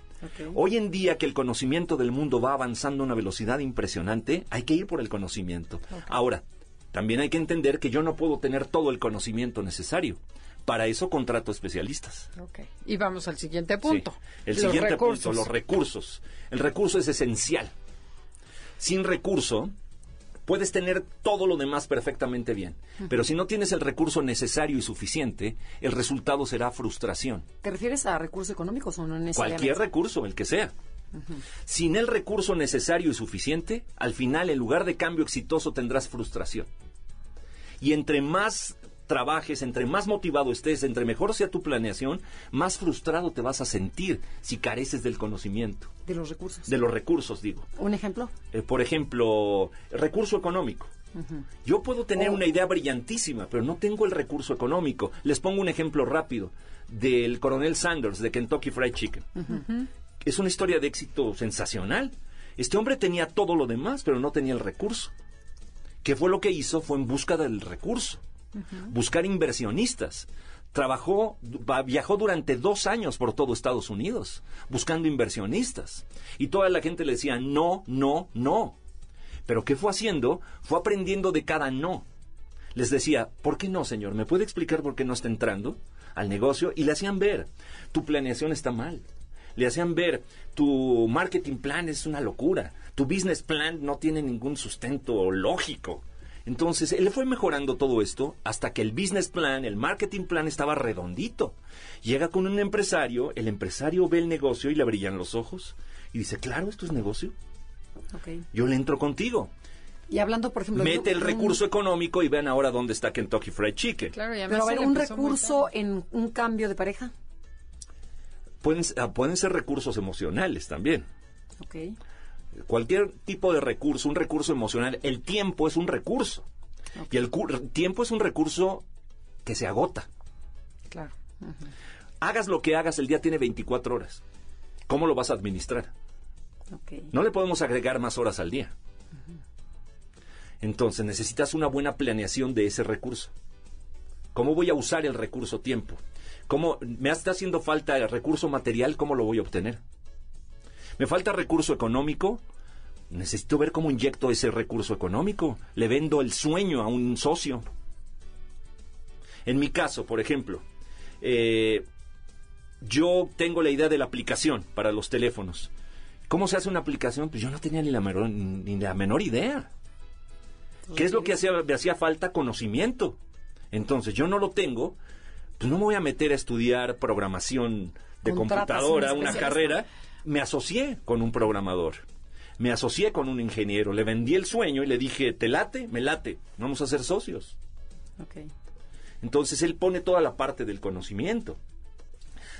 S3: Hoy en día que el conocimiento del mundo va avanzando a una velocidad impresionante, hay que ir por el conocimiento. Ahora, también hay que entender que yo no puedo tener todo el conocimiento necesario. Para eso contrato especialistas.
S2: Okay. Y vamos al siguiente punto.
S3: El siguiente punto, los recursos. El recurso es esencial. Sin recurso, puedes tener todo lo demás perfectamente bien. Pero si no tienes el recurso necesario y suficiente, el resultado será frustración.
S1: ¿Te refieres a recursos económicos o no necesariamente?
S3: Cualquier recurso, el que sea. Sin el recurso necesario y suficiente, al final, en lugar de cambio exitoso, tendrás frustración. Y entre más trabajes, entre más motivado estés, entre mejor sea tu planeación, más frustrado te vas a sentir si careces del conocimiento.
S1: De los recursos.
S3: De los recursos, digo.
S1: ¿Un ejemplo?
S3: Eh, por ejemplo, recurso económico. Yo puedo tener oh. una idea brillantísima, pero no tengo el recurso económico. Les pongo un ejemplo rápido del coronel Sanders de Kentucky Fried Chicken. Es una historia de éxito sensacional. Este hombre tenía todo lo demás, pero no tenía el recurso. ¿Qué fue lo que hizo? Fue en busca del recurso buscar inversionistas. Trabajó, viajó durante dos años por todo Estados Unidos buscando inversionistas. Y toda la gente le decía no, no, no. Pero ¿qué fue haciendo? Fue aprendiendo de cada no. Les decía, ¿por qué no, señor? ¿Me puede explicar por qué no está entrando al negocio? Y le hacían ver, tu planeación está mal. Le hacían ver, tu marketing plan es una locura. Tu business plan no tiene ningún sustento lógico. Entonces, él fue mejorando todo esto hasta que el business plan, el marketing plan estaba redondito. Llega con un empresario, el empresario ve el negocio y le brillan los ojos y dice, claro, esto es negocio. Yo le entro contigo.
S1: Y hablando, por ejemplo...
S3: Mete el recurso económico y vean ahora dónde está Kentucky Fried Chicken.
S1: Claro, ya Pero a ver, un recurso en un cambio de pareja.
S3: Pueden, ah, pueden ser recursos emocionales también.
S1: Ok.
S3: Cualquier tipo de recurso, un recurso emocional, el tiempo es un recurso. Y el tiempo es un recurso que se agota.
S1: Claro.
S3: Hagas lo que hagas, el día tiene 24 horas. ¿Cómo lo vas a administrar? No le podemos agregar más horas al día. Entonces necesitas una buena planeación de ese recurso. ¿Cómo voy a usar el recurso tiempo? ¿Cómo me está haciendo falta el recurso material? ¿Cómo lo voy a obtener? ¿Me falta recurso económico? Necesito ver cómo inyecto ese recurso económico. Le vendo el sueño a un socio. En mi caso, por ejemplo, eh, yo tengo la idea de la aplicación para los teléfonos. ¿Cómo se hace una aplicación? Pues yo no tenía ni la menor, ni la menor idea. ¿Qué es lo que hacía, me hacía falta? Conocimiento. Entonces, yo no lo tengo, pues no me voy a meter a estudiar programación de computadora, una carrera. Me asocié con un programador. Me asocié con un ingeniero, le vendí el sueño y le dije, ¿te late? Me late, vamos a ser socios. Entonces él pone toda la parte del conocimiento.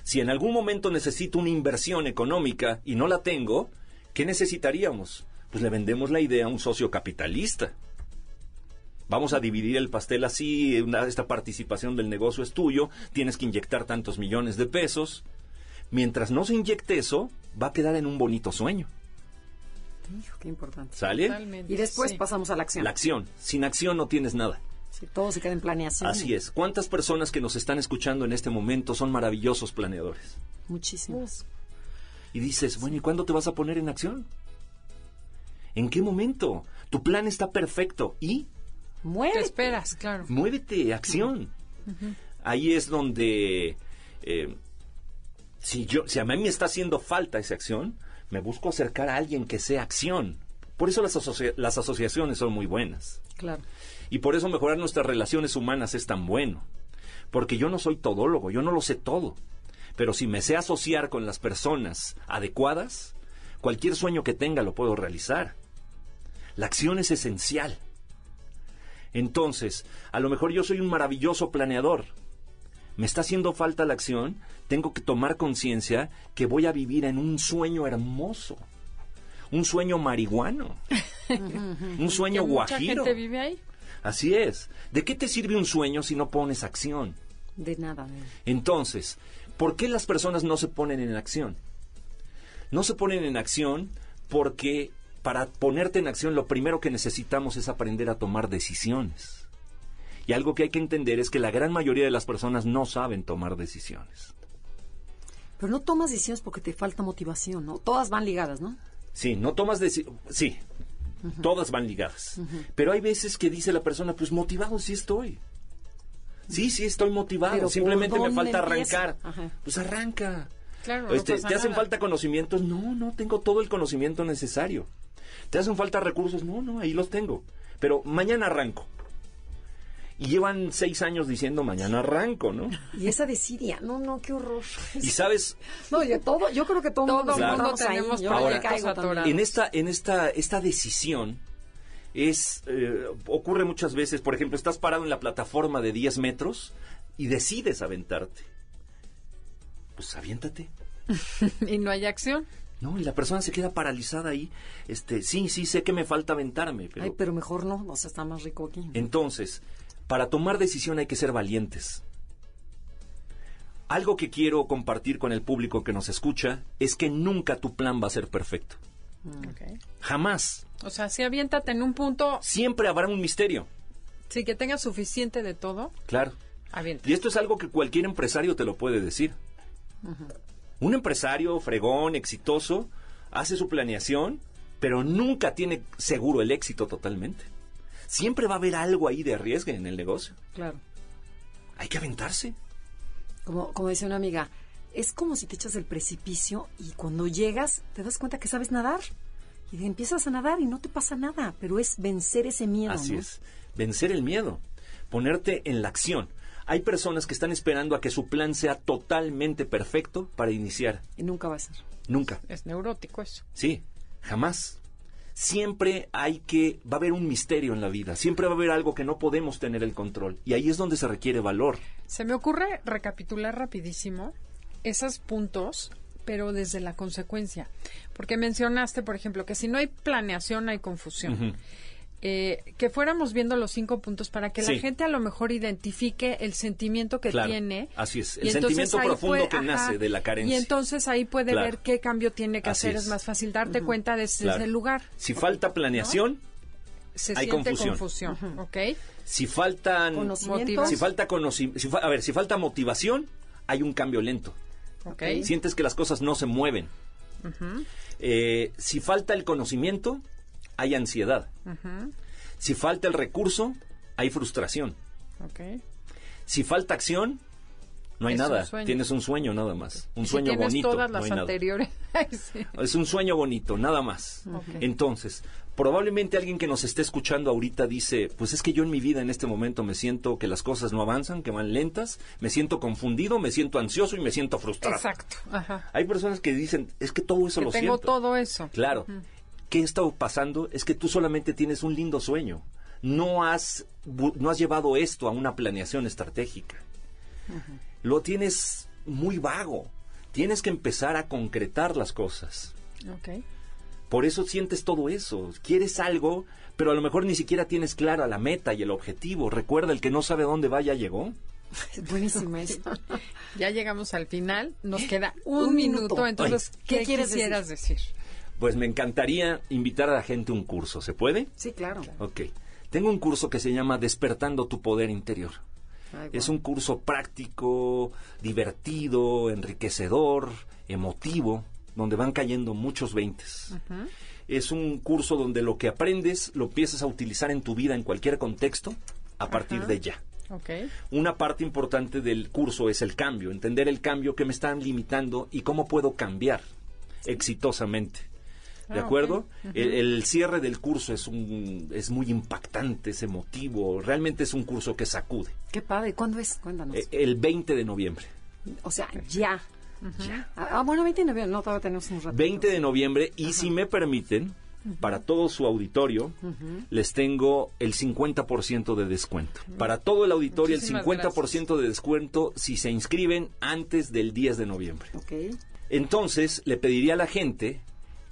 S3: Si en algún momento necesito una inversión económica y no la tengo, ¿qué necesitaríamos? Pues le vendemos la idea a un socio capitalista. Vamos a dividir el pastel así, esta participación del negocio es tuyo, tienes que inyectar tantos millones de pesos. Mientras no se inyecte eso, va a quedar en un bonito sueño.
S1: Hijo, qué importante.
S3: ¿Sale?
S1: Y después pasamos a la acción.
S3: La acción. Sin acción no tienes nada.
S1: Sí, todo se queda en planeación.
S3: Así es. ¿Cuántas personas que nos están escuchando en este momento son maravillosos planeadores?
S1: Muchísimas.
S3: Y dices, bueno, ¿y cuándo te vas a poner en acción? ¿En qué momento? Tu plan está perfecto. ¿Y?
S1: Muévete.
S2: Te esperas, claro.
S3: Muévete, acción. Ahí es donde... Eh, si, yo, si a mí me está haciendo falta esa acción, me busco acercar a alguien que sea acción. Por eso las, las asociaciones son muy buenas.
S1: Claro.
S3: Y por eso mejorar nuestras relaciones humanas es tan bueno. Porque yo no soy todólogo, yo no lo sé todo. Pero si me sé asociar con las personas adecuadas, cualquier sueño que tenga lo puedo realizar. La acción es esencial. Entonces, a lo mejor yo soy un maravilloso planeador. Me está haciendo falta la acción, tengo que tomar conciencia que voy a vivir en un sueño hermoso un sueño marihuano, un sueño guajiro. Mucha
S2: gente vive ahí.
S3: Así es. ¿De qué te sirve un sueño si no pones acción?
S1: De nada.
S3: Entonces, ¿por qué las personas no se ponen en acción? No se ponen en acción porque para ponerte en acción lo primero que necesitamos es aprender a tomar decisiones. Y algo que hay que entender es que la gran mayoría de las personas no saben tomar decisiones.
S1: Pero no tomas decisiones porque te falta motivación, ¿no? Todas van ligadas, ¿no?
S3: Sí, no tomas decisiones. Sí, todas van ligadas. Pero hay veces que dice la persona, pues motivado sí estoy. Sí, sí estoy motivado. Simplemente me falta arrancar. Pues arranca.
S2: Claro,
S3: este, ¿Te hacen falta conocimientos? No, no tengo todo el conocimiento necesario. ¿Te hacen falta recursos? No, no, ahí los tengo. Pero mañana arranco. Y llevan seis años diciendo mañana arranco, ¿no?
S1: Y esa desidia, no, no, qué horror.
S3: Y sabes...
S1: No, yo todo, yo creo que todo,
S2: todo mundo tenemos
S3: ahí. en esta, en esta, esta decisión es, eh, ocurre muchas veces, por ejemplo, estás parado en la plataforma de 10 metros y decides aventarte. Pues aviéntate.
S2: y no hay acción.
S3: No, y la persona se queda paralizada ahí. Este, sí, sí, sé que me falta aventarme, pero...
S1: Ay, pero mejor no, o sea, está más rico aquí.
S3: Entonces, para tomar decisión hay que ser valientes. Algo que quiero compartir con el público que nos escucha es que nunca tu plan va a ser perfecto.
S2: Mm.
S3: Jamás.
S2: O sea, si aviéntate en un punto.
S3: Siempre habrá un misterio.
S2: Sí, que tengas suficiente de todo.
S3: Claro. Y esto es algo que cualquier empresario te lo puede decir. Un empresario fregón, exitoso, hace su planeación, pero nunca tiene seguro el éxito totalmente siempre va a haber algo ahí de riesgo en el negocio.
S1: Claro.
S3: Hay que aventarse.
S1: Como, como decía una amiga, es como si te echas del precipicio y cuando llegas te das cuenta que sabes nadar. Y empiezas a nadar y no te pasa nada, pero es vencer ese miedo.
S3: Así es, vencer el miedo, ponerte en la acción. Hay personas que están esperando a que su plan sea totalmente perfecto para iniciar.
S1: Y nunca va a ser.
S3: Nunca.
S2: Es neurótico eso.
S3: Sí, jamás. Siempre hay que, va a haber un misterio en la vida, siempre va a haber algo que no podemos tener el control y ahí es donde se requiere valor.
S2: Se me ocurre recapitular rapidísimo esos puntos, pero desde la consecuencia, porque mencionaste, por ejemplo, que si no hay planeación hay confusión. Eh, que fuéramos viendo los cinco puntos para que la gente a lo mejor identifique el sentimiento que tiene.
S3: Así es, el sentimiento profundo que nace de la carencia.
S2: Y entonces ahí puede ver qué cambio tiene que hacer. Es. más fácil darte cuenta desde ese lugar.
S3: Si falta planeación,
S2: Se
S3: hay
S2: siente
S3: confusión. Si faltan, si falta conocimiento, a ver, si falta motivación, hay un cambio lento.
S2: Okay.
S3: Sientes que las cosas no se mueven. Eh, si falta el conocimiento, hay ansiedad. Si falta el recurso, hay frustración. Si falta acción, no hay nada. tienes un sueño nada más. Un sueño bonito.
S2: Todas las anteriores.
S3: Es un sueño bonito, nada más. Entonces, probablemente alguien que nos esté escuchando ahorita dice, pues es que yo en mi vida en este momento me siento que las cosas no avanzan, que van lentas, me siento confundido, me siento ansioso y me siento frustrado.
S2: Exacto.
S3: Hay personas que dicen, es que todo eso lo
S2: tengo
S3: siento.
S2: Tengo todo eso.
S3: Claro. ¿Qué está pasando? Es que tú solamente tienes un lindo sueño. No has, no has llevado esto a una planeación estratégica. Lo tienes muy vago. Tienes que empezar a concretar las cosas. Por eso sientes todo eso. Quieres algo, pero a lo mejor ni siquiera tienes clara la meta y el objetivo. Recuerda, el que no sabe dónde va ya llegó.
S2: Buenísimo eso. ya llegamos al final. Nos queda un, minuto. Entonces, ¿qué, quieres quisieras decir?
S3: Pues me encantaría invitar a la gente a un curso. ¿Se puede?
S1: Sí, claro.
S3: Ok. Tengo un curso que se llama Despertando tu Poder Interior. Es un curso práctico, divertido, enriquecedor, emotivo, donde van cayendo muchos veintes. Es un curso donde lo que aprendes lo empiezas a utilizar en tu vida en cualquier contexto a partir de ya. Una parte importante del curso es el cambio, entender el cambio que me están limitando y cómo puedo cambiar exitosamente. ¿De ah, acuerdo? el, cierre del curso es, un, es muy impactante, es emotivo. Realmente es un curso que sacude.
S1: Qué padre. ¿Cuándo es? Cuéntanos. Eh,
S3: el 20 de noviembre.
S1: O sea, ya. Ah, ah, bueno, 20 de noviembre. No, todavía tenemos un rato.
S3: 20 de noviembre. Y si me permiten, para todo su auditorio, les tengo el 50% de descuento. Para todo el auditorio, el 50% de descuento si se inscriben antes del 10 de noviembre. Entonces, le pediría a la gente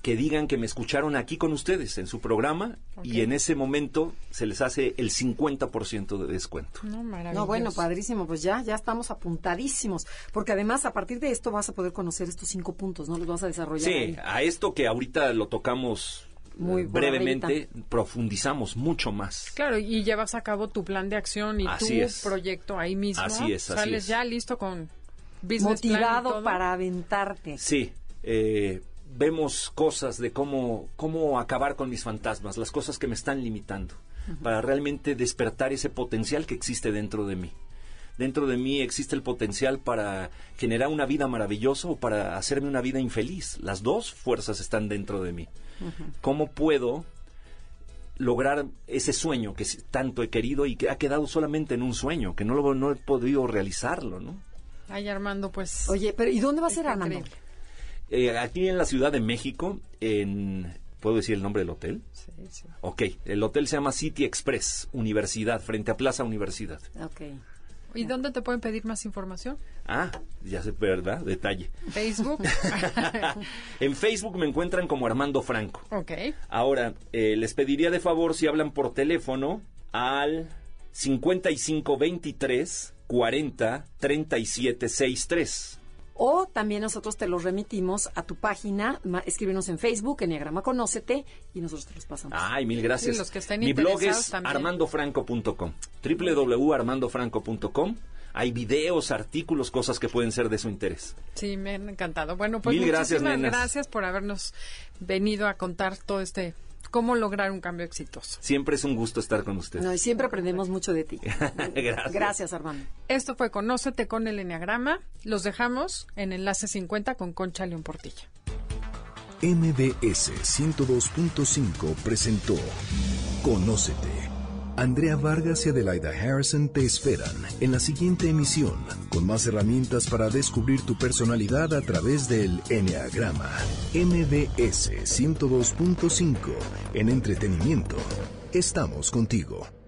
S3: que digan que me escucharon aquí con ustedes en su programa y en ese momento se les hace el 50% de descuento.
S1: No, no, bueno, padrísimo, pues ya, ya estamos apuntadísimos, porque además a partir de esto vas a poder conocer estos cinco puntos, ¿no? Los vas a desarrollar.
S3: Sí, a esto que ahorita lo tocamos muy brevemente profundizamos mucho más.
S2: Claro, y llevas a cabo tu plan de acción y tu proyecto ahí mismo.
S3: Así es,
S2: Sales ya listo con business
S1: motivado para aventarte.
S3: Sí, eh, vemos cosas de cómo, cómo acabar con mis fantasmas, las cosas que me están limitando, para realmente despertar ese potencial que existe dentro de mí. Dentro de mí existe el potencial para generar una vida maravillosa o para hacerme una vida infeliz. Las dos fuerzas están dentro de mí. ¿Cómo puedo lograr ese sueño que tanto he querido y que ha quedado solamente en un sueño, que no, lo, no he podido realizarlo, ¿no?
S2: Ay, Armando, pues...
S1: Oye, pero ¿y dónde va a ser Armando?
S3: Eh, aquí en la Ciudad de México, en... ¿Puedo decir el nombre del hotel?
S2: Sí, sí.
S3: Ok, el hotel se llama City Express, Universidad, frente a Plaza Universidad.
S1: Ok.
S2: ¿Y dónde te pueden pedir más información?
S3: Ah, ya sé, ¿verdad? Detalle.
S2: Facebook.
S3: en Facebook me encuentran como Armando Franco.
S2: Ok.
S3: Ahora, eh, les pediría de favor si hablan por teléfono al 5523 40 37 63
S1: o también nosotros te los remitimos a tu página, escríbenos en Facebook, Enneagrama Conócete, y nosotros te los pasamos.
S3: Ay, mil gracias. Mi blog es armandofranco.com, www.armandofranco.com. Hay videos, artículos, cosas que pueden ser de su interés.
S2: Sí, me han encantado. Bueno, pues muchísimas gracias por habernos venido a contar todo este cómo lograr un cambio exitoso.
S3: Siempre es un gusto estar con usted.
S1: No, y siempre aprendemos mucho de ti.
S3: Gracias.
S1: Gracias, Armando.
S2: Esto fue Conócete con el Enneagrama. Los dejamos en Enlace 50 con Concha León Portilla.
S4: MBS 102.5 presentó Conócete. Andrea Vargas y Adelaida Harrison te esperan en la siguiente emisión con más herramientas para descubrir tu personalidad a través del Enneagrama. MBS 102.5 en entretenimiento. Estamos contigo.